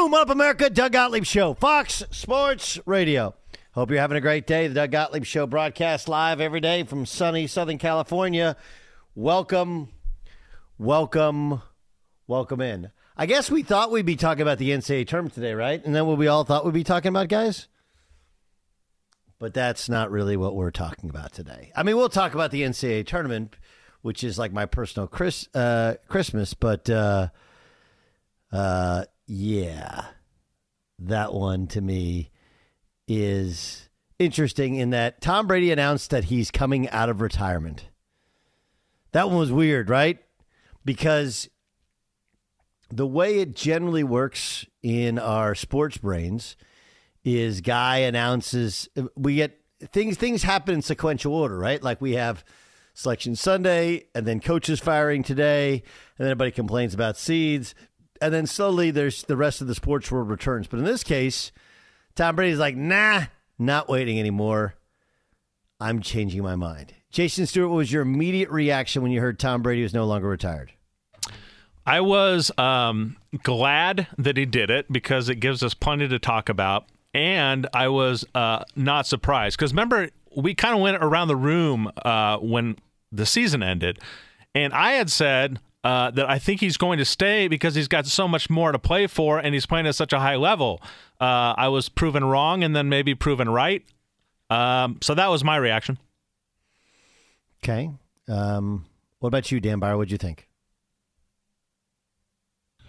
Boom! Up America, Doug Gottlieb Show, Fox Sports Radio. Hope you're having a great day. The Doug Gottlieb Show broadcast live every day from sunny Southern California. Welcome, welcome, welcome in. I guess we thought we'd be talking about the NCAA tournament today, right? And then what we all thought we'd be talking about, guys? But that's not really what we're talking about today. I mean, we'll talk about the NCAA tournament, which is like my personal Chris, uh, Christmas, but uh, uh, yeah, that one to me is interesting in that Tom Brady announced that he's coming out of retirement. That one was weird, right? Because the way it generally works in our sports brains is guy announces we get things things happen in sequential order, right? Like we have selection Sunday and then coaches firing today and then everybody complains about seeds and then slowly there's the rest of the sports world returns. But in this case, Tom Brady's like, "Nah, not waiting anymore. I'm changing my mind." Jason Stewart, what was your immediate reaction when you heard Tom Brady was no longer retired? I was um, glad that he did it because it gives us plenty to talk about. And I was uh, not surprised because remember, we kind of went around the room uh, when the season ended. And I had said uh, that I think he's going to stay because he's got so much more to play for and he's playing at such a high level. Uh, I was proven wrong and then maybe proven right. Um, so that was my reaction. Okay. Um, what about you, Dan Beyer? What'd you think?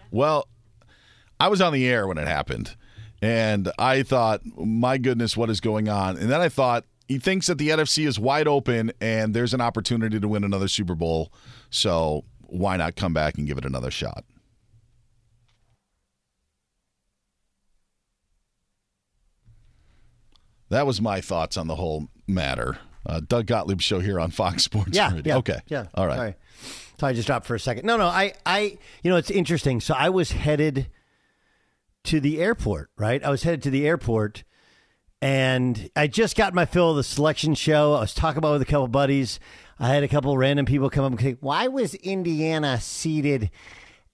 Well, I was on the air when it happened, and I thought, my goodness, what is going on? And then I thought, he thinks that the NFC is wide open and there's an opportunity to win another Super Bowl. So why not come back and give it another shot? That was my thoughts on the whole matter. Uh, Doug Gottlieb show here on Fox Sports. Yeah, Radio. yeah, Okay. yeah. All right. Sorry. So I just dropped for a second. No, no, I, I, you know, it's interesting. So I was headed to the airport, right? I was headed to the airport, and I just got my fill of the selection show. I was talking about it with a couple buddies. I had a couple random people come up and say, "Why was Indiana seated?"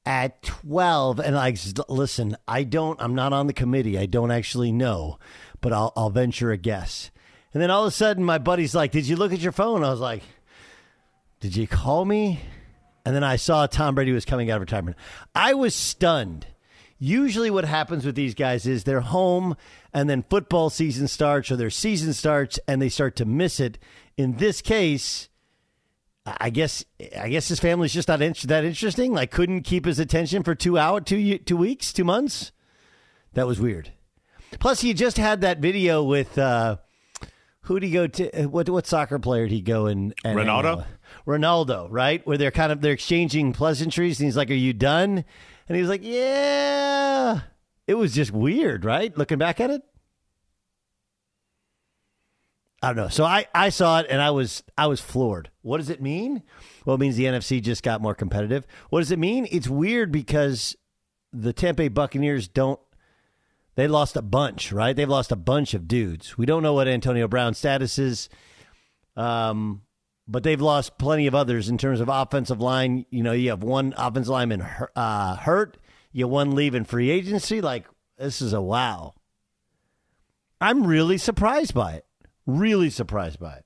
At 12 and like listen I don't I'm not on the committee I don't actually know but I'll I'll venture a guess and then all of a sudden my buddy's like did you look at your phone I was like did you call me? And then I saw Tom Brady was coming out of retirement. I was stunned. Usually, what happens with these guys is they're home and then football season starts or their season starts and they start to miss it. In this case, I guess I guess his family's just not in- that interesting. Like, couldn't keep his attention for two hour, two two weeks, two months. That was weird. Plus, he just had that video with uh, who did he go to? What what soccer player did he go in? and Ronaldo? Ronaldo, right? Where they're kind of they're exchanging pleasantries, and he's like, "Are you done?" And he's like, "Yeah." It was just weird, right? Looking back at it, I don't know. So I I saw it and I was I was floored. What does it mean? Well, it means the NFC just got more competitive. What does it mean? It's weird because the Tampa Buccaneers don't they lost a bunch, right? They've lost a bunch of dudes. We don't know what Antonio Brown's status is. Um, but they've lost plenty of others in terms of offensive line. You know, you have one offensive lineman uh, hurt, you have one leaving free agency. Like, this is a wow. I'm really surprised by it. Really surprised by it.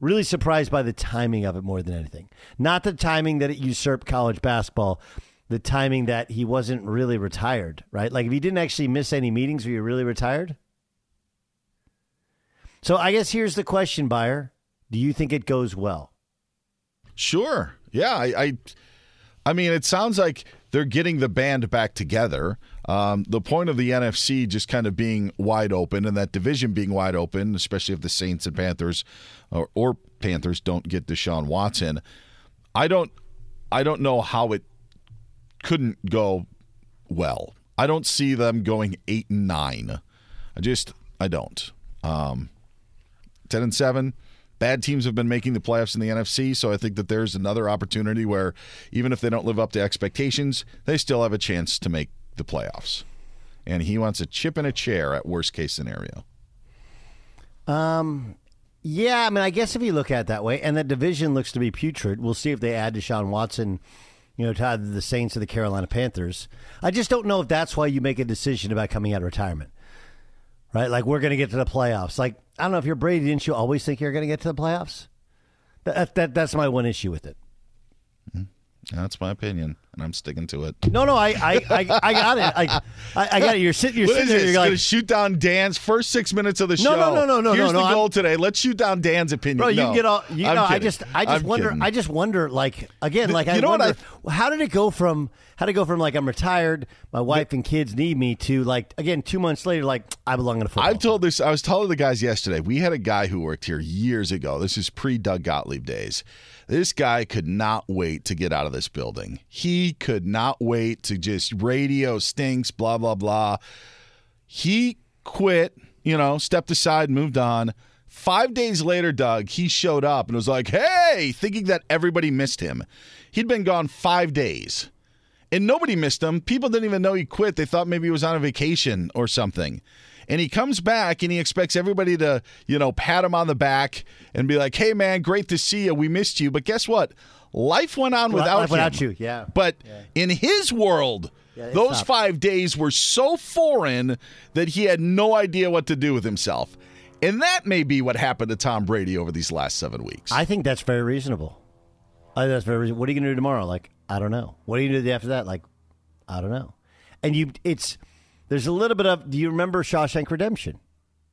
Really surprised by the timing of it more than anything. Not the timing that it usurped college basketball, the timing that he wasn't really retired, right? Like, if he didn't actually miss any meetings, were you really retired? So I guess here's the question, Beyer. Do you think it goes well? Sure. Yeah. I, I, I mean, it sounds like they're getting the band back together. Um, the point of the NFC just kind of being wide open and that division being wide open, especially if the Saints and Panthers or, or Panthers don't get Deshaun Watson. I don't, I don't know how it couldn't go well. I don't see them going eight and nine. I just I don't. Um, Ten and seven. Bad teams have been making the playoffs in the NFC, so I think that there's another opportunity where even if they don't live up to expectations, they still have a chance to make the playoffs. And he wants a chip in a chair at worst case scenario. Um, yeah, I mean, I guess if you look at it that way, and that division looks to be putrid, we'll see if they add Deshaun Watson, you know, to the Saints or the Carolina Panthers. I just don't know if that's why you make a decision about coming out of retirement, right? Like we're going to get to the playoffs. Like I don't know if you're Brady, didn't you always think you're going to get to the playoffs? That, that that's my one issue with it. That's my opinion, and I'm sticking to it. No, no, I, I, I, I got it. I, I, I got it. You're sitting, you're What sitting there. this? You're like, Gonna shoot down Dan's first six minutes of the show. No, no, no, no, no, Here's no, the no, goal I'm- today. Let's shoot down Dan's opinion. Bro, you No, get all. You I'm know, I just, I just I'm wonder. kidding. I just wonder. Like again, like I you know what wonder, how did it go from how did it go from like I'm retired, my wife and kids need me to like again two months later, like I belong in a football. I've told this. I was telling the guys yesterday. We had a guy who worked here years ago. This is pre Doug Gottlieb days. This guy could not wait to get out of this building. He could not wait to just radio stinks, blah blah blah. He quit. You know, stepped aside, moved on. Five days later, Doug, he showed up and was like, "Hey," thinking that everybody missed him. He'd been gone five days and nobody missed him. People didn't even know he quit. They thought maybe he was on a vacation or something. And he comes back and he expects everybody to, you know, pat him on the back and be like, "Hey, man, great to see you. We missed you." But guess what? Life went on without life him. without you, yeah. But in his world, Yeah, those five days were so foreign that he had no idea what to do with himself. And that may be what happened to Tom Brady over these last seven weeks. I think that's very reasonable. I think that's very. Reasonable. What are you going to do tomorrow? Like I don't know. What are you going to do after that? Like I don't know. And you, it's there's a little bit of. Do you remember Shawshank Redemption?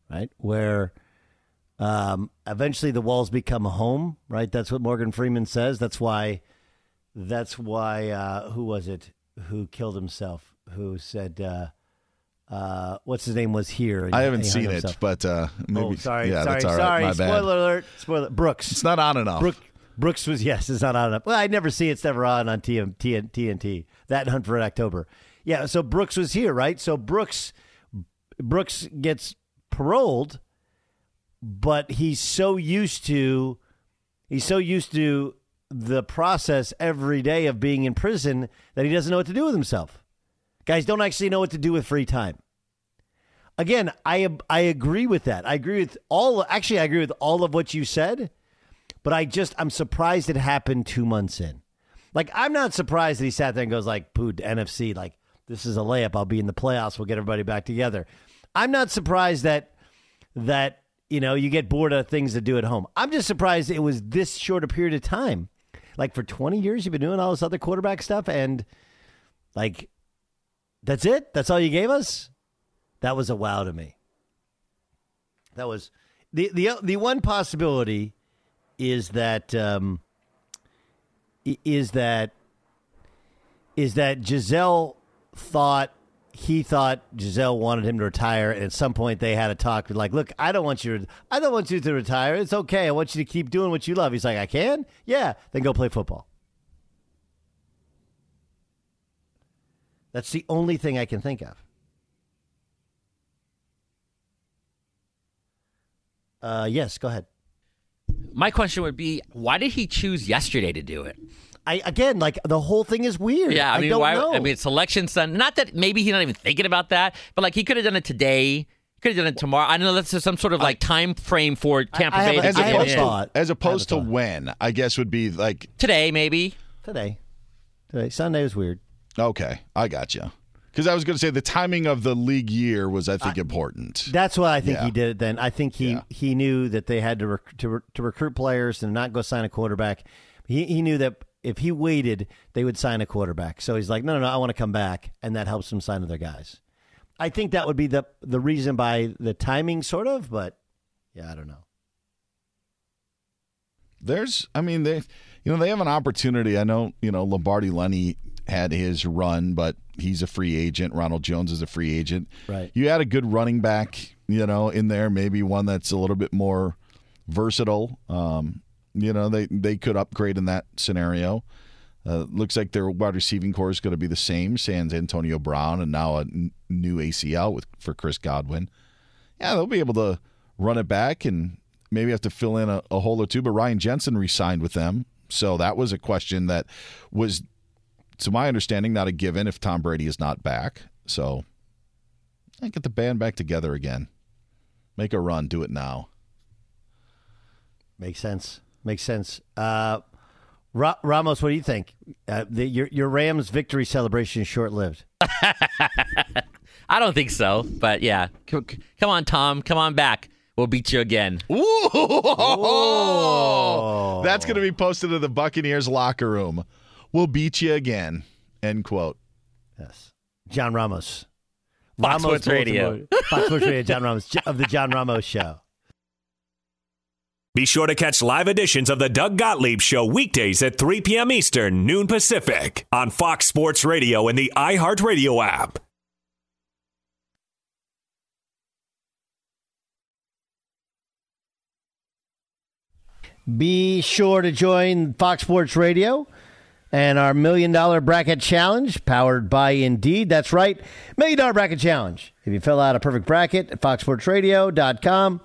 Right where. Um, eventually, the walls become a home. Right, that's what Morgan Freeman says. That's why. That's why. Uh, who was it who killed himself? Who said? Uh, uh, what's his name was here? I haven't seen it, but uh, maybe. oh, sorry, yeah, sorry, right. sorry. Bad. Spoiler alert! Spoiler. Brooks. It's not on enough. Brook, Brooks was yes, it's not on enough. Well, I never see it's never on on TM, TN, TNT. That and Hunt for October. Yeah, so Brooks was here, right? So Brooks Brooks gets paroled, but he's so used to he's so used to the process every day of being in prison that he doesn't know what to do with himself. Guys don't actually know what to do with free time. Again, I I agree with that. I agree with all actually I agree with all of what you said but I just I'm surprised it happened two months in. Like I'm not surprised that he sat there and goes like, "Pooh, NFC, like this is a layup. I'll be in the playoffs. We'll get everybody back together." I'm not surprised that that you know you get bored of things to do at home. I'm just surprised it was this short a period of time. Like for 20 years, you've been doing all this other quarterback stuff, and like that's it. That's all you gave us. That was a wow to me. That was the the the one possibility is that um, is that is that Gisele thought he thought Gisele wanted him to retire, and at some point they had a talk. Like, look, I don't want you. I don't want you to retire. It's okay. I want you to keep doing what you love. He's like, I can. Yeah, then go play football. That's the only thing I can think of. Uh, yes, go ahead. My question would be, why did he choose yesterday to do it? I again, like the whole thing is weird. Yeah, I mean, don't why? know. I mean, it's election Sunday. Not that maybe he's not even thinking about that, but like he could have done it today. He Could have done it tomorrow. I don't know that's some sort of like time frame for Tampa I have Bay a- to as get have him a opposed in. to as opposed to thought. when I guess would be like today, maybe. today. Today, Sunday was weird. okay, I got you. Because I was going to say the timing of the league year was, I think, important. That's why I think Yeah. he did it. Then I think he Yeah. he knew that they had to rec- to, re- to recruit players and not go sign a quarterback. He he knew that if he waited, they would sign a quarterback. So he's like, no, no, no, I want to come back, and that helps him sign other guys. I think that would be the the reason by the timing, sort of. But yeah, I don't know. There's, I mean, they, you know, they have an opportunity. I know, you know, Lombardi Lenny had his run, but he's a free agent. Ronald Jones is a free agent. Right. You had a good running back, you know, in there. Maybe one that's a little bit more versatile. Um, you know, they they could upgrade in that scenario. Uh, looks like their wide receiving corps is going to be the same, sans Antonio Brown, and now a n- new ACL with for Chris Godwin. yeah, they'll be able to run it back and maybe have to fill in a, a hole or two. But Ryan Jensen re-signed with them, so that was a question that was, to my understanding, not a given if Tom Brady is not back. So, I get the band back together again. Make a run. Do it now. Makes sense. Makes sense. Uh, Ra- Ramos, what do you think? Uh, the, your your Rams victory celebration is short lived. I don't think so, but yeah. C- c- come on, Tom. Come on back. We'll beat you again. Ooh, that's going to be posted to the Buccaneers locker room. We'll beat you again. End quote. Yes. John Ramos. Fox Sports Radio. Baltimore- Fox Sports Radio. John Ramos of the John Ramos Show. Be sure to catch live editions of the Doug Gottlieb Show weekdays at 3 p.m. Eastern, noon Pacific, on Fox Sports Radio and the iHeartRadio app. Be sure to join Fox Sports Radio and our Million Dollar Bracket Challenge powered by Indeed. That's right, Million Dollar Bracket Challenge. If you fill out a perfect bracket at foxsportsradio.com,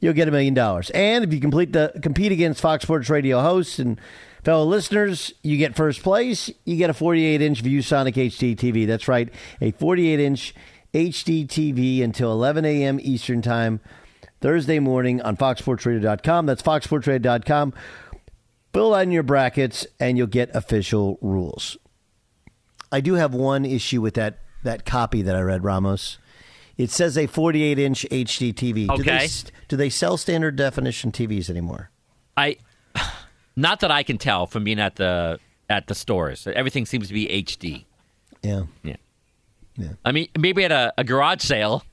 you'll get a million dollars. And if you complete the compete against Fox Sports Radio hosts and fellow listeners, you get first place. You get a 48 inch ViewSonic HD TV. That's right, a 48 inch HD TV until 11 a.m. Eastern Time. Thursday morning on foxsportsradio.com. That's foxsportsradio.com. Fill out in your brackets and you'll get official rules. I do have one issue with that that copy that I read, Ramos. It says a 48 inch HD TV. Do they, Okay. do they sell standard definition TVs anymore? I, not that I can tell from being at the at the stores. Everything seems to be HD. Yeah. Yeah. Yeah. I mean, maybe at a, a garage sale,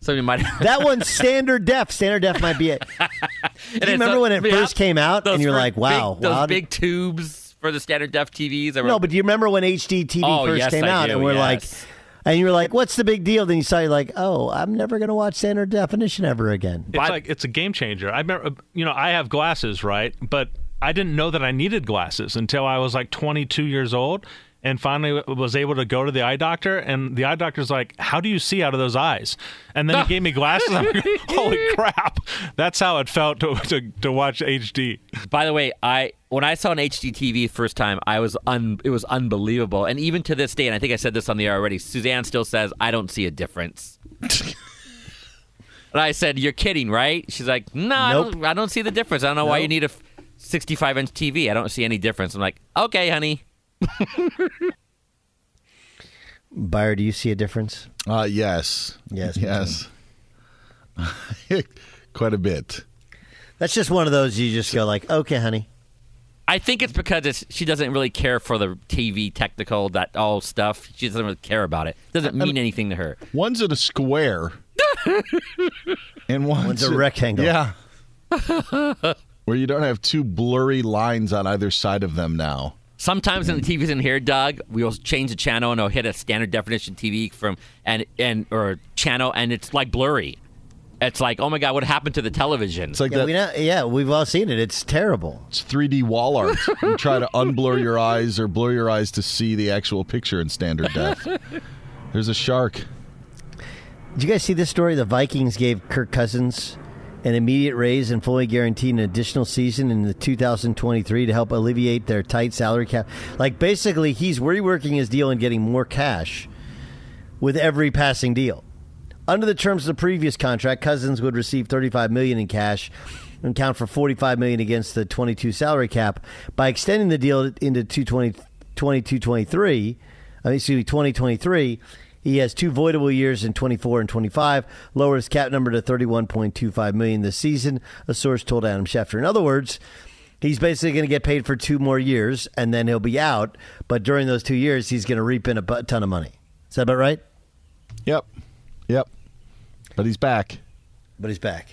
somebody might. That one's standard def. Standard def might be it. Do you remember when it first came out and you're like, wow, big, those wow, big tubes for the standard def TVs. No, but do you remember when HD TV Oh, first yes, came I out, do, and we're like, yes. And you were like, "What's the big deal?" Then you saw, you're like, "Oh, I'm never going to watch standard definition ever again." It's like it's a game changer. I remember, you know, I have glasses, right? But I didn't know that I needed glasses until I was like 22 years old, and finally was able to go to the eye doctor. And the eye doctor's like, "How do you see out of those eyes?" And then he gave me glasses. I'm like, "Holy crap!" That's how it felt to, to to watch HD. By the way, I when I saw an HD TV first time, I was un, it was unbelievable. And even to this day, and I think I said this on the air already, Suzanne still says I don't see a difference. and I said, "You're kidding, right?" She's like, "No, I, don't, I don't see the difference. I don't know why you need a 65 inch TV. I don't see any difference." I'm like, "Okay, honey." Beyer, do you see a difference? Uh, yes. Yes, Yes. Quite a bit. That's just one of those you just go like, "Okay, honey." I think it's because it's, she doesn't really care for the TV technical that all stuff. She doesn't really care about it. Doesn't mean anything to her. One's at a square, and one's, One's a rectangle. Yeah. Where you don't have two blurry lines on either side of them now. Sometimes when the TV's in here, Doug, we'll change the channel and I'll hit a standard definition TV from and and or channel and it's like blurry. It's like, oh my god, what happened to the television? It's like Yeah, that. we know, yeah, we've all seen it. It's terrible. It's 3D wall art. You try to unblur your eyes or blur your eyes to see the actual picture in standard def. There's a shark. Did you guys see this story? The Vikings gave Kirk Cousins an immediate raise and fully guaranteed an additional season in the 2023 to help alleviate their tight salary cap. Like basically, he's reworking his deal and getting more cash with every passing deal. Under the terms of the previous contract, Cousins would receive 35 million in cash and count for 45 million against the 22 salary cap. By extending the deal into 220 22-23, uh, excuse me, 2023, he has two voidable years in 24 and 25, lowers cap number to 31.25 million this season, a source told Adam Schefter. In other words, he's basically going to get paid for two more years and then he'll be out, but during those 2 years he's going to reap in a ton of money. Is that about right? Yep. Yep. But he's back. But he's back.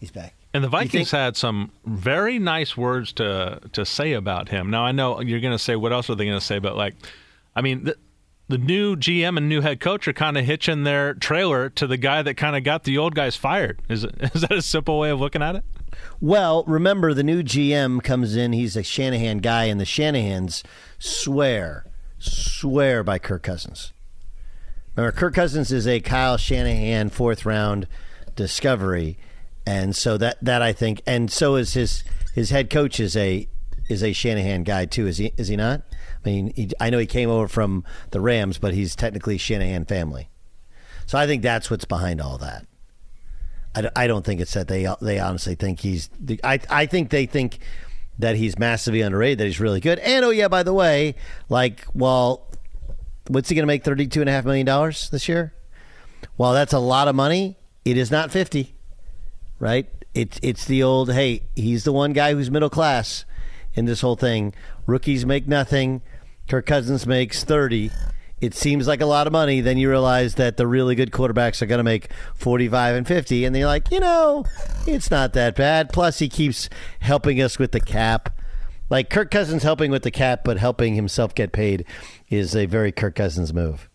He's back. And the Vikings think- had some very nice words to to say about him. Now I know you're going to say what else are they going to say, but like, I mean, the, the new GM and new head coach are kind of hitching their trailer to the guy that kind of got the old guys fired. Is it, is that a simple way of looking at it? Well, remember the new GM comes in. He's a Shanahan guy, and the Shanahans swear, swear by Kirk Cousins. Remember, Kirk Cousins is a Kyle Shanahan fourth round discovery, and so that that I think, and so is his his head coach is a is a Shanahan guy too. Is he? Is he not? I mean, he, I know he came over from the Rams, but he's technically Shanahan family. So I think that's what's behind all that. I, I don't think it's that they they honestly think he's. The, I I think they think that he's massively underrated, that he's really good. And oh yeah, by the way, like, well, what's he going to make thirty two and a half million dollars this year? Well, that's a lot of money. It is not fifty, right? It's it's the old hey, he's the one guy who's middle class in this whole thing. Rookies make nothing. Kirk Cousins makes thirty it seems like a lot of money. Then you realize that the really good quarterbacks are going to make 45 and 50. And they're like, you know, it's not that bad. Plus, he keeps helping us with the cap. Like Kirk Cousins helping with the cap, but helping himself get paid is a very Kirk Cousins move.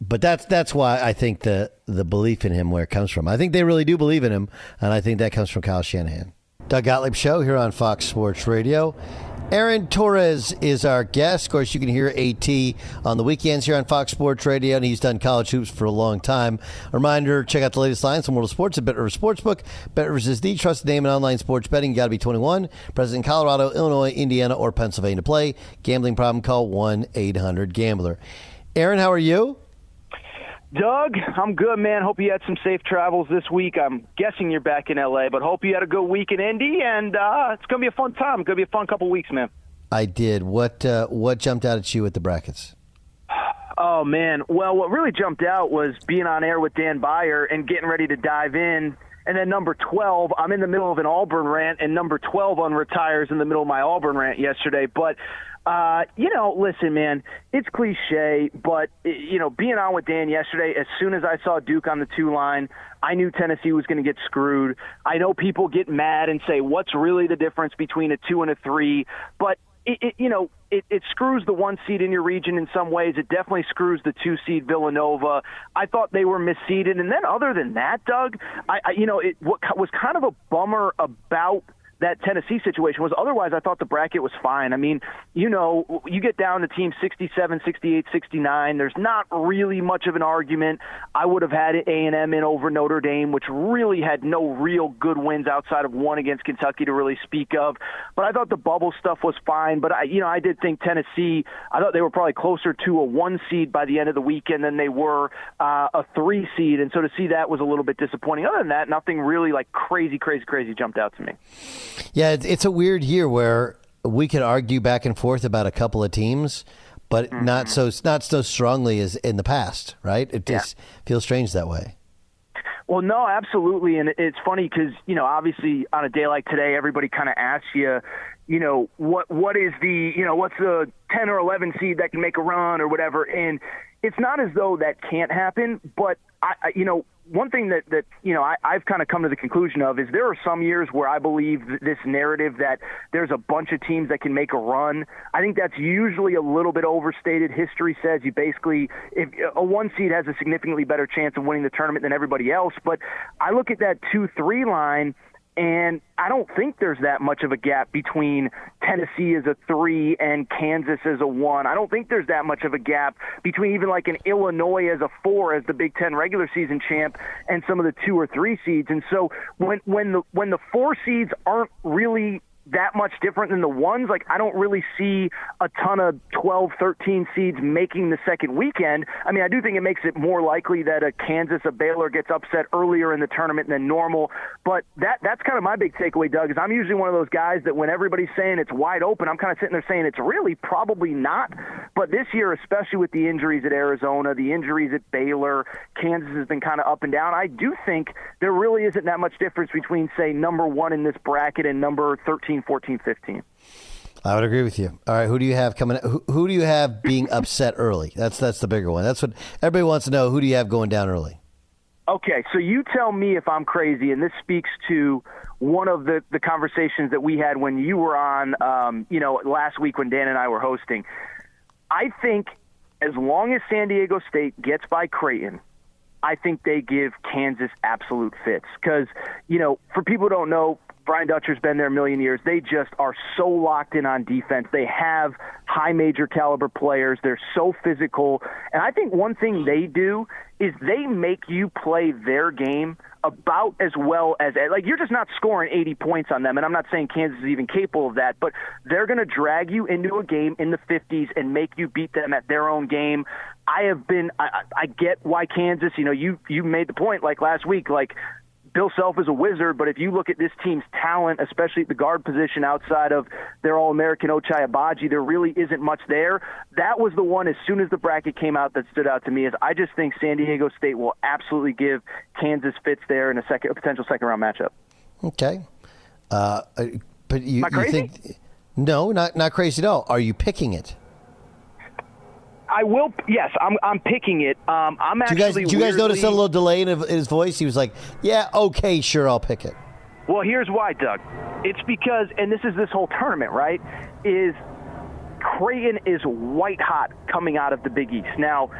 But that's that's why I think the the belief in him where it comes from. I think they really do believe in him, and I think that comes from Kyle Shanahan. Doug Gottlieb Show here on Fox Sports Radio. Aaron Torres is our guest. Of course, you can hear AT on the weekends here on Fox Sports Radio, and he's done college hoops for a long time. A reminder check out the latest lines from World of Sports at BetRivers Sportsbook. BetRivers is the trusted name in online sports betting. You got to be 21, present in Colorado, Illinois, Indiana, or Pennsylvania to play. Gambling problem, call 1 800 Gambler. Aaron, how are you? Doug, I'm good, man. Hope you had some safe travels this week. I'm guessing you're back in LA, but hope you had a good week in Indy, and uh, it's going to be a fun time. It's going to be a fun couple weeks, man. I did. What uh, what jumped out at you at the brackets? Oh man, well, what really jumped out was being on air with Dan Beyer and getting ready to dive in. And then number 12, I'm in the middle of an Auburn rant, and number 12 unretires in the middle of my Auburn rant yesterday. But uh, you know, listen, man, it's cliche, but you know, being on with Dan yesterday, as soon as I saw Duke on the two line, I knew Tennessee was going to get screwed. I know people get mad and say, "What's really the difference between a two and a three? But it, it, you know, it, it screws the one seed in your region in some ways. It definitely screws the two seed Villanova. I thought they were misseeded, and then other than that, Doug, I, I you know, it what was kind of a bummer about that Tennessee situation was. Otherwise, I thought the bracket was fine. I mean, you know, you get down to teams 67, 68, 69. There's not really much of an argument. I would have had A&M in over Notre Dame, which really had no real good wins outside of one against Kentucky to really speak of. But I thought the bubble stuff was fine. But I, you know, I did think Tennessee. I thought they were probably closer to a one seed by the end of the weekend than they were uh, a three seed, and so to see that was a little bit disappointing. Other than that, nothing really like crazy, crazy, crazy jumped out to me. Yeah, it's a weird year where we could argue back and forth about a couple of teams, but mm-hmm. not so not so strongly as in the past, right? It just yeah. feels strange that way. Well, no, absolutely, and it's funny because you know, obviously, on a day like today, everybody kind of asks you, you know, what what is the you know what's the ten or eleven seed that can make a run or whatever, and it's not as though that can't happen, but I you know, one thing that that you know I, I've kind of come to the conclusion of is there are some years where I believe this narrative that there's a bunch of teams that can make a run. I think that's usually a little bit overstated. History says you basically if a one seed has a significantly better chance of winning the tournament than everybody else. But I look at that two three line and I don't think there's that much of a gap between Tennessee as a three and Kansas as a one. I don't think there's that much of a gap between even like an Illinois as a four as the Big Ten regular season champ and some of the two or three seeds. And so when when the when the four seeds aren't really that much different than the ones. Like, I don't really see a ton of 12, 13 seeds making the second weekend. I mean, I do think it makes it more likely that a Kansas, a Baylor gets upset earlier in the tournament than normal. But that that's kind of my big takeaway, Doug, is I'm usually one of those guys that when everybody's saying it's wide open, I'm kind of sitting there saying it's really probably not. But this year, especially with the injuries at Arizona, the injuries at Baylor, Kansas has been kind of up and down. I do think there really isn't that much difference between, say, number one in this bracket and number 13 13, 14, 15. I would agree with you. All right, who do you have coming? Who, who do you have being upset early? That's that's the bigger one. That's what everybody wants to know. Who do you have going down early? Okay, so you tell me if I'm crazy, and this speaks to one of the, the conversations that we had when you were on, um, you know, last week when Dan and I were hosting. I think as long as San Diego State gets by Creighton, I think they give Kansas absolute fits. Because, you know, for people who don't know, Brian Dutcher's been there a million years. They just are so locked in on defense. They have high major caliber players. They're so physical. And I think one thing they do is they make you play their game about as well as like you're just not scoring 80 points on them and I'm not saying Kansas is even capable of that but they're going to drag you into a game in the 50s and make you beat them at their own game I have been I, I get why Kansas you know you you made the point like last week like Bill Self is a wizard, but if you look at this team's talent, especially at the guard position outside of their All American Ochai Agbaji, there really isn't much there. That was the one as soon as the bracket came out that stood out to me is I just think San Diego State will absolutely give Kansas fits there in a second a potential second round matchup. Okay. Uh, but you, you think no, not not crazy at all. Are you picking it? I will. Yes, I'm. I'm picking it. Um, I'm actually. Do you guys, do you guys weirdly, notice a little delay in his voice? He was like, "Yeah, okay, sure, I'll pick it." Well, here's why, Doug. It's because, and this is this whole tournament, right? Is Creighton is white hot coming out of the Big East. Now,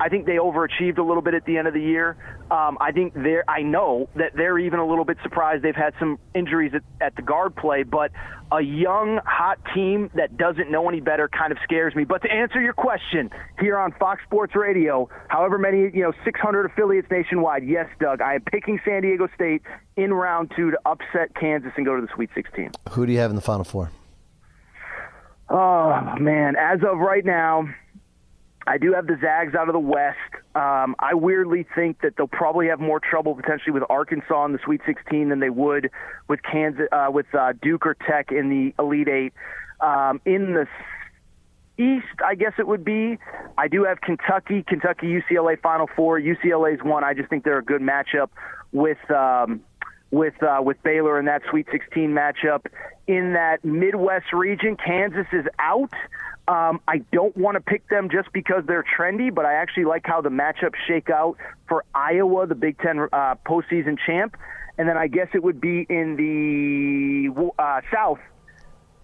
I think they overachieved a little bit at the end of the year. Um, I think they're. I know that they're even a little bit surprised. They've had some injuries at, at the guard play, but a young, hot team that doesn't know any better kind of scares me. But to answer your question here on Fox Sports Radio, however many you know, 600 affiliates nationwide. Yes, Doug, I am picking San Diego State in round two to upset Kansas and go to the Sweet 16. Who do you have in the Final Four? Oh man, as of right now. I do have the Zags out of the West. Um, I weirdly think that they'll probably have more trouble potentially with Arkansas in the Sweet 16 than they would with Kansas, uh, with uh, Duke or Tech in the Elite Eight. Um, in the East, I guess it would be. I do have Kentucky, Kentucky, UCLA Final Four. UCLA's one. I just think they're a good matchup with. Um, with uh, with Baylor in that Sweet 16 matchup. In that Midwest region, Kansas is out. Um, I don't want to pick them just because they're trendy, but I actually like how the matchups shake out for Iowa, the Big Ten uh, postseason champ. And then I guess it would be in the uh, South.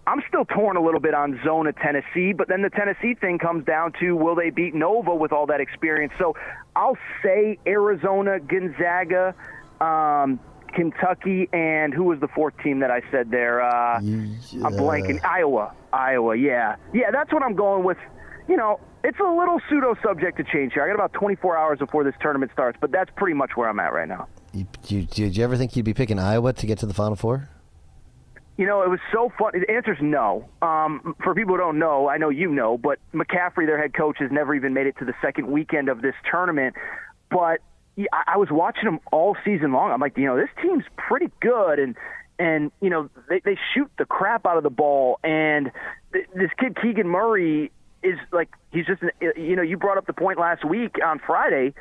I'm still torn a little bit on Zona Tennessee, but then the Tennessee thing comes down to will they beat Nova with all that experience? So I'll say Arizona, Gonzaga, um, Kentucky, and who was the fourth team that I said there? Uh, I'm blanking. Iowa. Iowa, yeah. Yeah, that's what I'm going with. You know, it's a little pseudo subject to change here. I got about 24 hours before this tournament starts, but that's pretty much where I'm at right now. You, you, did you ever think you'd be picking Iowa to get to the Final Four? You know, it was so fun. The answer is no. Um, for people who don't know, I know you know, but McCaffery, their head coach, has never even made it to the second weekend of this tournament. But I was watching them all season long. I'm like, you know, this team's pretty good, and and you know they they shoot the crap out of the ball, and th- this kid Keegan Murray is like he's just an, you know you brought up the point last week on Friday.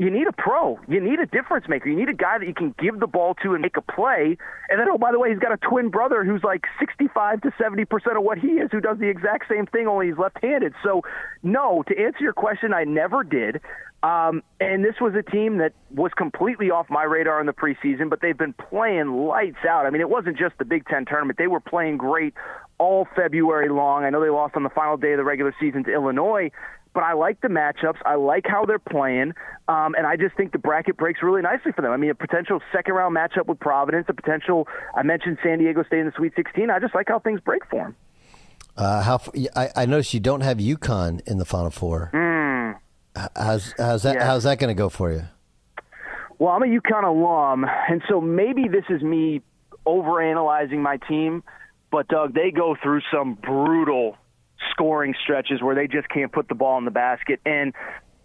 You need a pro. You need a difference maker. You need a guy that you can give the ball to and make a play. And then, oh, by the way, he's got a twin brother who's like 65 to 70 percent of what he is, who does the exact same thing, only he's left-handed. So, no, to answer your question, I never did. Um, and this was a team that was completely off my radar in the preseason, but they've been playing lights out. I mean, it wasn't just the Big Ten tournament; they were playing great all February long. I know they lost on the final day of the regular season to Illinois, but I like the matchups. I like how they're playing, um, and I just think the bracket breaks really nicely for them. I mean, a potential second round matchup with Providence, a potential. I mentioned San Diego State in the Sweet 16. I just like how things break for them. Uh, how I, I noticed you don't have UConn in the Final Four. Mm. How's how's that? Yeah. How's that going to go for you? Well, I'm a UConn alum, and so maybe this is me overanalyzing my team. But Doug, they go through some brutal scoring stretches where they just can't put the ball in the basket, and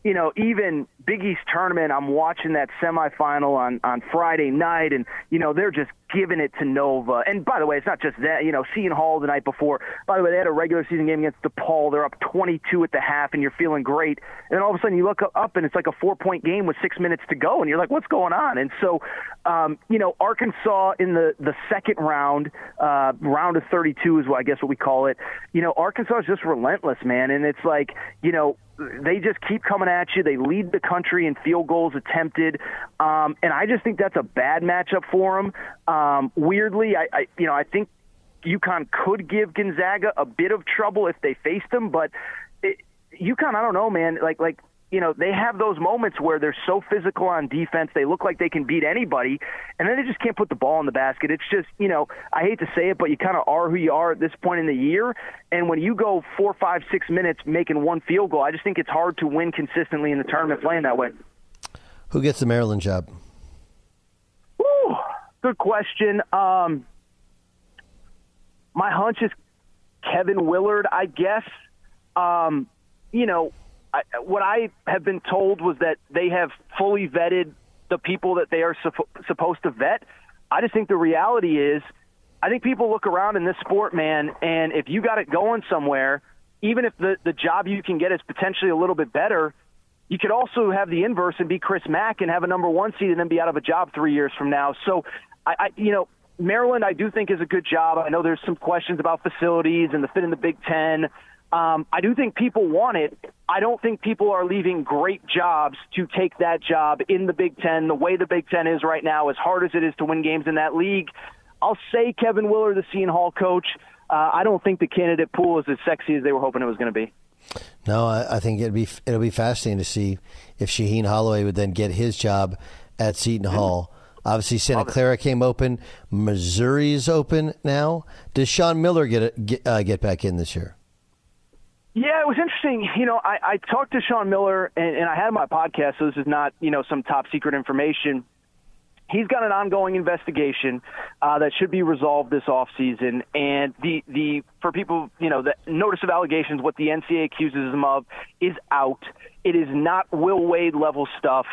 you know, even Big East tournament, I'm watching that semifinal on on Friday night, and you know they're just giving it to Nova. And by the way, it's not just that. You know, Seton Hall the night before. By the way, they had a regular season game against DePaul. They're up 22 at the half, and you're feeling great. And then all of a sudden, you look up, and it's like a four point game with six minutes to go, and you're like, what's going on? And so, um, you know, Arkansas in the the second round, uh, round of 32 is what I guess what we call it. You know, Arkansas is just relentless, man, and it's like, you know, they just keep coming at you. They lead the country in field goals attempted, um, and I just think that's a bad matchup for them. Um, weirdly, I, I you know I think UConn could give Gonzaga a bit of trouble if they faced them, but it, UConn, I don't know, man. Like like you know, they have those moments where they're so physical on defense, they look like they can beat anybody, and then they just can't put the ball in the basket. It's just, you know, I hate to say it, but you kind of are who you are at this point in the year. And when you go four, five, six minutes making one field goal, I just think it's hard to win consistently in the tournament playing that way. Who gets the Maryland job? Whew, good question. Um, my hunch is Kevin Willard, I guess. Um, you know, What I have been told was that they have fully vetted the people that they are su- supposed to vet. I just think the reality is, I think people look around in this sport, man, and if you got it going somewhere, even if the, the job you can get is potentially a little bit better, you could also have the inverse and be Chris Mack and have a number one seed and then be out of a job three years from now. So, I, I you know, Maryland, I do think is a good job. I know there's some questions about facilities and the fit in the Big Ten. Um, I do think people want it. I don't think people are leaving great jobs to take that job in the Big Ten. The way the Big Ten is right now, as hard as it is to win games in that league, I'll say Kevin Willard, the Seton Hall coach. Uh, I don't think the candidate pool is as sexy as they were hoping it was going to be. No, I, I, think it'd be it'll be fascinating to see if Shaheen Holloway would then get his job at Seton Hall. Obviously, Santa Clara came open. Missouri is open now. Does Sean Miller get a, get, uh, get back in this year? Yeah, it was interesting. You know, I, I talked to Sean Miller, and, and I had my podcast, so this is not you know some top secret information. He's got an ongoing investigation uh, that should be resolved this off season, and the the for people you know the notice of allegations, what the NCAA accuses him of, is out. It is not Will Wade level stuff,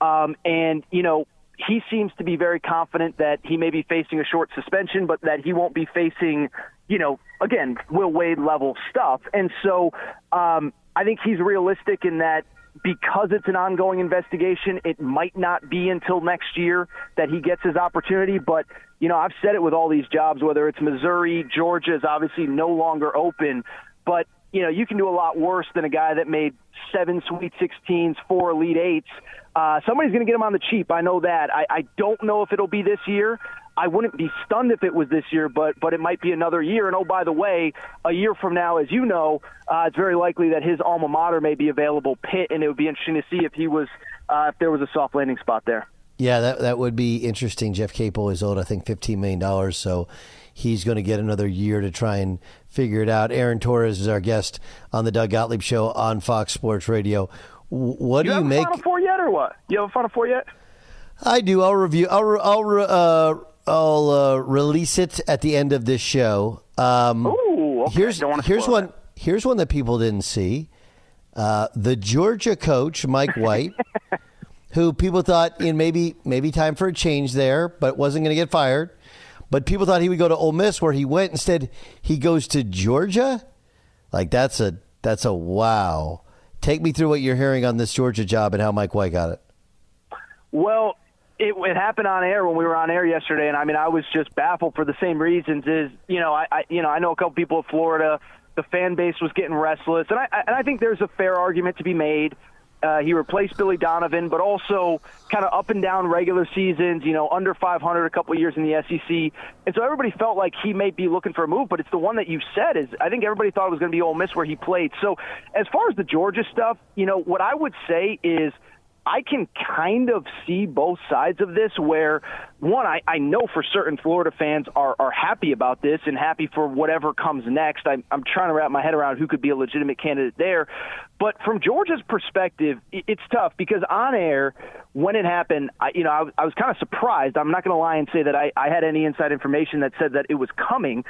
um, and you know he seems to be very confident that he may be facing a short suspension, but that he won't be facing, you know, again, Will Wade level stuff. And so um, I think he's realistic in that because it's an ongoing investigation, it might not be until next year that he gets his opportunity. But, you know, I've said it with all these jobs, whether it's Missouri, Georgia is obviously no longer open. But, you know, you can do a lot worse than a guy that made seven Sweet 16s, four Elite Eights uh, somebody's going to get him on the cheap. I know that. I, I don't know if it'll be this year. I wouldn't be stunned if it was this year, but but it might be another year. And oh, by the way, a year from now, as you know, uh, it's very likely that his alma mater may be available, Pitt, and it would be interesting to see if he was uh, if there was a soft landing spot there. Yeah, that that would be interesting. Jeff Capel is owed, I think, fifteen million dollars, so he's going to get another year to try and figure it out. Aaron Torres is our guest on the Doug Gottlieb Show on Fox Sports Radio. What you do you make? Final Four yet, or what? You have a Final Four yet? I do. I'll review. I'll I'll uh, I'll uh, release it at the end of this show. Um, Ooh, okay. here's here's one. That. Here's one that people didn't see. Uh, the Georgia coach Mike White, who people thought in maybe maybe time for a change there, but wasn't going to get fired. But people thought he would go to Ole Miss, where he went. Instead, he goes to Georgia. Like that's a that's a wow. Take me through what you're hearing on this Georgia job and how Mike White got it. Well, it, it happened on air when we were on air yesterday, and I mean, I was just baffled for the same reasons. Is you know, I, I you know, I know a couple people in Florida. The fan base was getting restless, and I and I think there's a fair argument to be made uh, he replaced Billy Donovan, but also kind of up and down regular seasons, you know, under 500 a couple years in the SEC. And so everybody felt like he may be looking for a move, but it's the one that you said is I think everybody thought it was going to be Ole Miss where he played. So as far as the Georgia stuff, you know, what I would say is – I can kind of see both sides of this where one, I, I know for certain Florida fans are, are happy about this and happy for whatever comes next. I'm, I'm trying to wrap my head around who could be a legitimate candidate there. But from Georgia's perspective, it, it's tough because on air, when it happened, I, you know, I, I was kind of surprised. I'm not going to lie and say that I, I had any inside information that said that it was coming.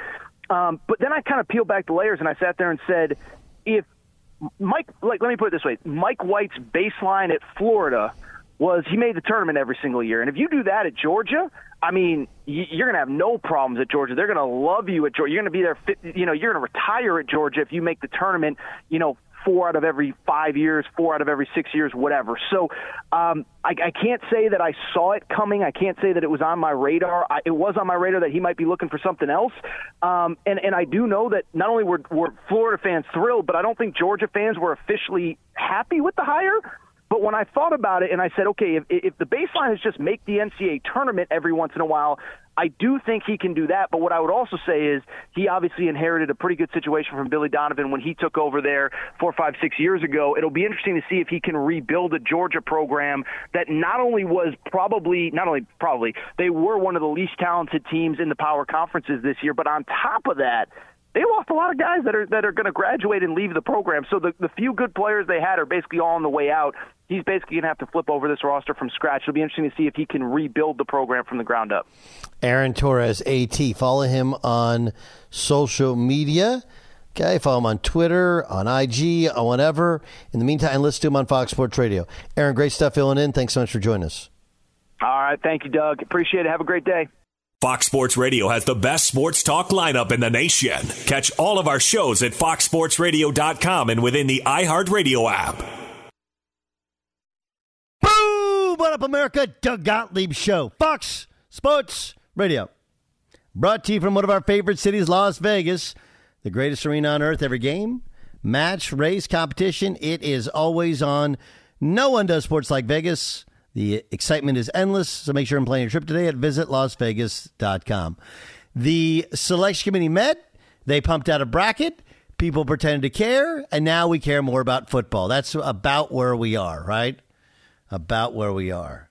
Um, but then I kind of peeled back the layers and I sat there and said, if Mike, like, let me put it this way: Mike White's baseline at Florida was he made the tournament every single year, and if you do that at Georgia, I mean, you're going to have no problems at Georgia. They're going to love you at Georgia. You're going to be there. You know, you're going to retire at Georgia if you make the tournament. You know, four out of every five years, four out of every six years, whatever. So um, I, I can't say that I saw it coming. I can't say that it was on my radar. I, it was on my radar that he might be looking for something else. Um, and, and I do know that not only were, were Florida fans thrilled, but I don't think Georgia fans were officially happy with the hire. But when I thought about it and I said, okay, if, if the baseline is just make the NCAA tournament every once in a while, I do think he can do that. But what I would also say is he obviously inherited a pretty good situation from Billy Donovan when he took over there four, five, six years ago. It'll be interesting to see if he can rebuild a Georgia program that not only was probably, not only probably, they were one of the least talented teams in the power conferences this year, but on top of that, they lost a lot of guys that are that are going to graduate and leave the program. So the the few good players they had are basically all on the way out. He's basically going to have to flip over this roster from scratch. It'll be interesting to see if he can rebuild the program from the ground up. Aaron Torres, AT. Follow him on social media. Okay, follow him on Twitter, on IG, on whatever. In the meantime, listen to him on Fox Sports Radio. Aaron, great stuff filling in. Thanks so much for joining us. All right, thank you, Doug. Appreciate it. Have a great day. Fox Sports Radio has the best sports talk lineup in the nation. Catch all of our shows at foxsportsradio.com and within the iHeartRadio app. Boom! What up, America? Doug Gottlieb Show. Fox Sports Radio. Brought to you from one of our favorite cities, Las Vegas, the greatest arena on earth. Every game, match, race, competition, it is always on. No one does sports like Vegas. The excitement is endless, so make sure I'm planning your trip today at visitlasvegas.com. The selection committee met, they pumped out a bracket, people pretended to care, and now we care more about football. That's about where we are, right? About where we are.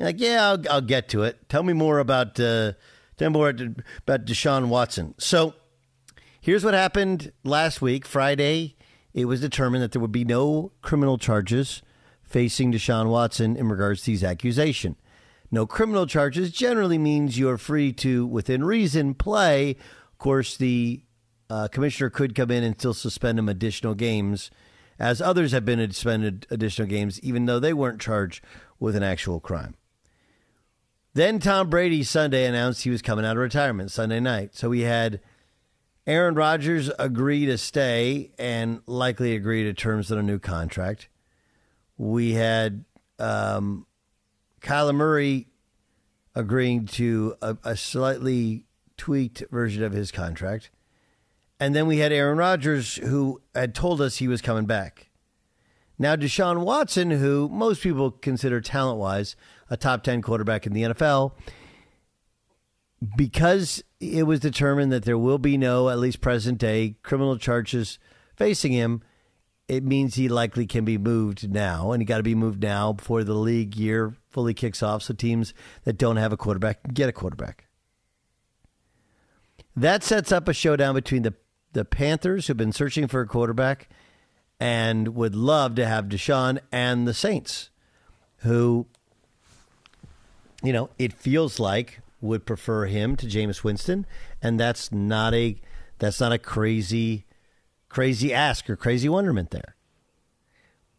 You're like, yeah, I'll, I'll, get to it. Tell me more about uh, tell me more about Deshaun Watson. So here's what happened last week, Friday. It was determined that there would be no criminal charges facing Deshaun Watson in regards to these accusations. No criminal charges generally means you are free to, within reason, play. Of course, the uh, commissioner could come in and still suspend him additional games, as others have been suspended additional games, even though they weren't charged with an actual crime. Then Tom Brady Sunday announced he was coming out of retirement Sunday night. So we had Aaron Rodgers agree to stay and likely agree to terms on a new contract. We had um, Kyler Murray agreeing to a, a, slightly tweaked version of his contract. And then we had Aaron Rodgers, who had told us he was coming back. Now, Deshaun Watson, who most people consider talent wise a top 10 quarterback in the NFL, because it was determined that there will be no, at least present day, criminal charges facing him, it means he likely can be moved now, and he got to be moved now before the league year fully kicks off. So teams that don't have a quarterback get a quarterback. That sets up a showdown between the the Panthers, who've been searching for a quarterback and would love to have Deshaun, and the Saints, who, you know, it feels like would prefer him to Jameis Winston, and that's not a that's not a crazy crazy ask or crazy wonderment there.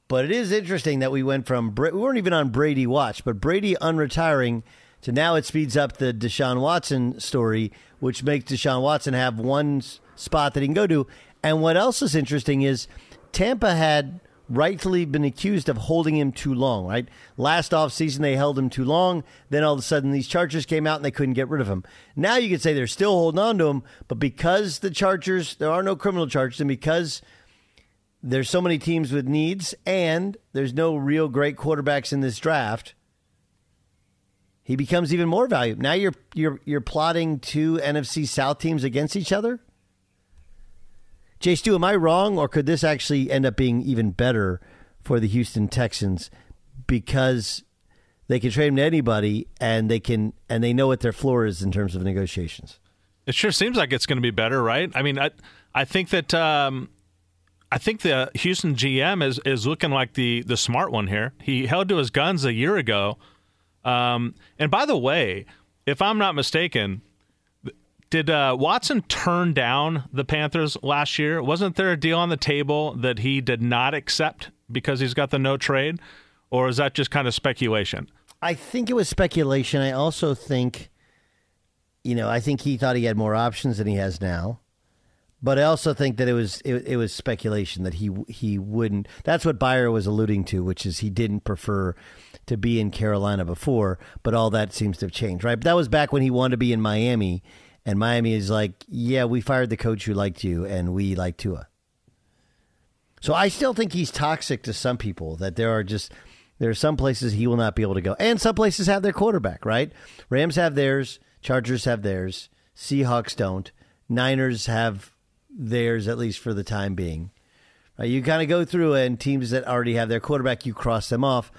But it is interesting that we went from we weren't even on Brady watch, but Brady unretiring to now it speeds up the Deshaun Watson story, which makes Deshaun Watson have one spot that he can go to. And what else is interesting is Tampa had rightfully been accused of holding him too long, right? Last offseason, they held him too long. Then all of a sudden, these Chargers came out and they couldn't get rid of him. Now you could say they're still holding on to him, but because the Chargers, there are no criminal charges, and because there's so many teams with needs and there's no real great quarterbacks in this draft, he becomes even more valuable. Now you're you're you're plotting two NFC South teams against each other. Jay Stu, am I wrong, or could this actually end up being even better for the Houston Texans because they can trade him to anybody and they can and they know what their floor is in terms of negotiations? It sure seems like it's going to be better, right? I mean, I I think that um, I think the Houston GM is is looking like the the smart one here. He held to his guns a year ago. Um, and by the way, if I'm not mistaken, did uh, Watson turn down the Panthers last year? Wasn't there a deal on the table that he did not accept because he's got the no trade? Or is that just kind of speculation? I think it was speculation. I also think, you know, I think he thought he had more options than he has now. But I also think that it was it, it was speculation that he he wouldn't. That's what Beyer was alluding to, which is he didn't prefer to be in Carolina before, but all that seems to have changed, right? But that was back when he wanted to be in Miami and Miami is like, yeah, we fired the coach who liked you, and we like Tua. So I still think he's toxic to some people. That there are just there are some places he will not be able to go, and some places have their quarterback. Right? Rams have theirs, Chargers have theirs, Seahawks don't, Niners have theirs at least for the time being. Right? You kind of go through and teams that already have their quarterback, you cross them off.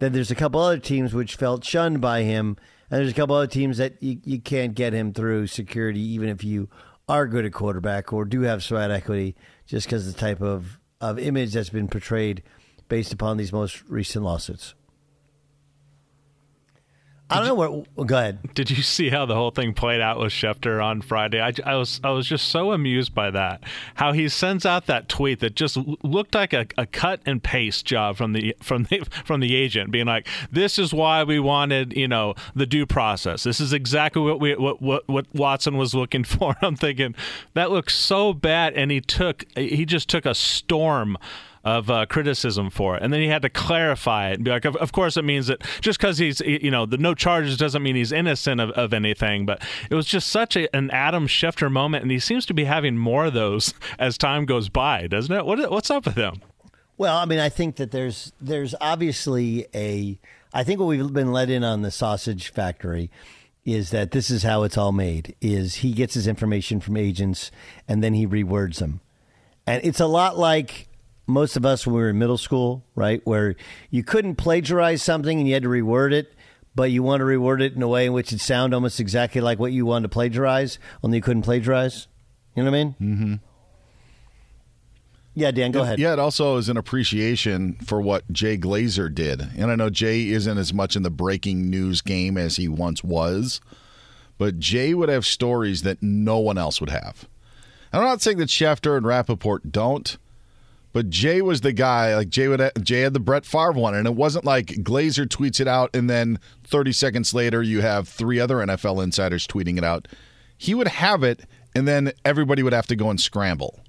Then there's a couple other teams which felt shunned by him, and there's a couple other teams that you, you can't get him through security, even if you are good at quarterback or do have sweat equity, just because the type of, of image that's been portrayed based upon these most recent lawsuits. I don't know where. Well, go ahead. Did you see how the whole thing played out with Schefter on Friday? I, I was I was just so amused by that. How he sends out that tweet that just looked like a, a cut and paste job from the from the from the agent, being like, "This is why we wanted you know the due process. This is exactly what we what what, what Watson was looking for." I'm thinking that looks so bad, and he took he just took a storm of uh, criticism for it, and then he had to clarify it and be like, of, of course, it means that just because he's you know the no charges doesn't mean he's innocent of, of anything. But it was just such a, an Adam Schefter moment, and he seems to be having more of those as time goes by, doesn't it? What, what's up with him? Well, I mean, I think that there's there's obviously a. I think what we've been let in on the sausage factory is that this is how it's all made. Is he gets his information from agents and then he rewords them, and it's a lot like most of us when we were in middle school, right, where you couldn't plagiarize something and you had to reword it, but you want to reword it in a way in which it sound almost exactly like what you wanted to plagiarize, only you couldn't plagiarize. You know what I mean? Mm-hmm. Yeah, Dan, go ahead. Yeah, it also is an appreciation for what Jay Glazer did. And I know Jay isn't as much in the breaking news game as he once was, but Jay would have stories that no one else would have. I'm not saying that Schefter and Rappaport don't, but Jay was the guy. Like Jay would Jay had the Brett Favre one, and it wasn't like Glazer tweets it out, and then 30 seconds later you have three other NFL insiders tweeting it out. He would have it, and then everybody would have to go and scramble,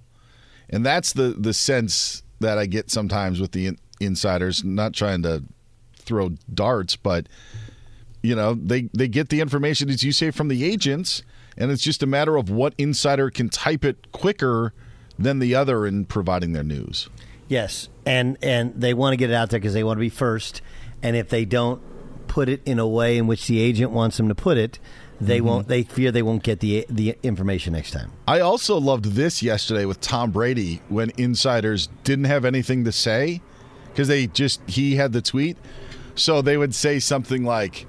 and that's the the sense that I get sometimes with the in, insiders. Not trying to throw darts, but you know they they get the information as you say from the agents, and it's just a matter of what insider can type it quicker than the other in providing their news. Yes, and and they want to get it out there because they want to be first. And if they don't put it in a way in which the agent wants them to put it, they mm-hmm. won't. They fear they won't get the the information next time. I also loved this yesterday with Tom Brady when insiders didn't have anything to say because they just he had the tweet, so they would say something like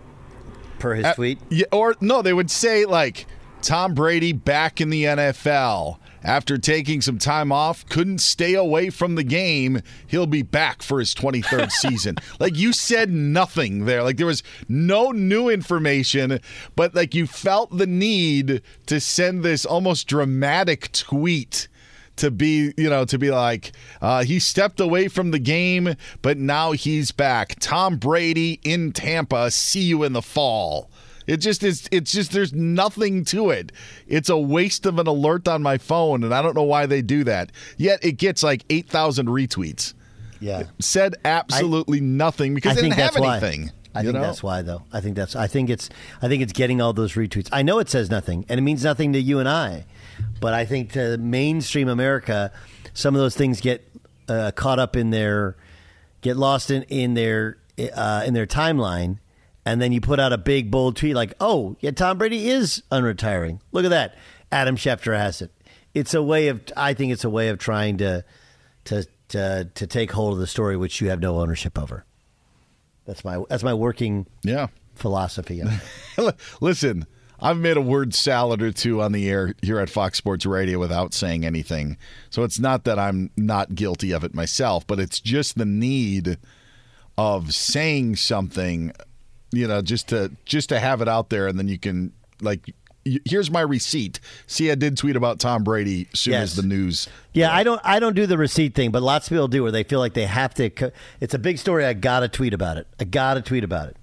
per his tweet, yeah, or no, they would say like Tom Brady back in the NFL after taking some time off, couldn't stay away from the game. He'll be back for his 23rd season. Like you said nothing there. Like there was no new information, but like you felt the need to send this almost dramatic tweet to be, you know, to be like, uh, he stepped away from the game, but now he's back. Tom Brady in Tampa. See you in the fall. It just is. It's just there's nothing to it. It's a waste of an alert on my phone, and I don't know why they do that. Yet it gets like eight thousand retweets. Yeah, it said absolutely I, nothing because I they didn't have anything. Why. I think know? that's why, though. I think that's. I think it's. I think it's getting all those retweets. I know it says nothing, and it means nothing to you and I, but I think to mainstream America, some of those things get uh, caught up in their, get lost in in their uh, in their timeline, and then you put out a big bold tweet like, "Oh, yeah, Tom Brady is unretiring. Look at that. Adam Schefter has it." It's a way of I think it's a way of trying to to to to take hold of the story which you have no ownership over. That's my that's my working yeah philosophy. Listen, I've made a word salad or two on the air here at Fox Sports Radio without saying anything. So it's not that I'm not guilty of it myself, but it's just the need of saying something you know, just to just to have it out there, and then you can like here's my receipt. See, I did tweet about Tom Brady as soon yes. as the news. Yeah, I don't I don't do the receipt thing, but lots of people do where they feel like they have to. It's a big story. I got to tweet about it. I got to tweet about it.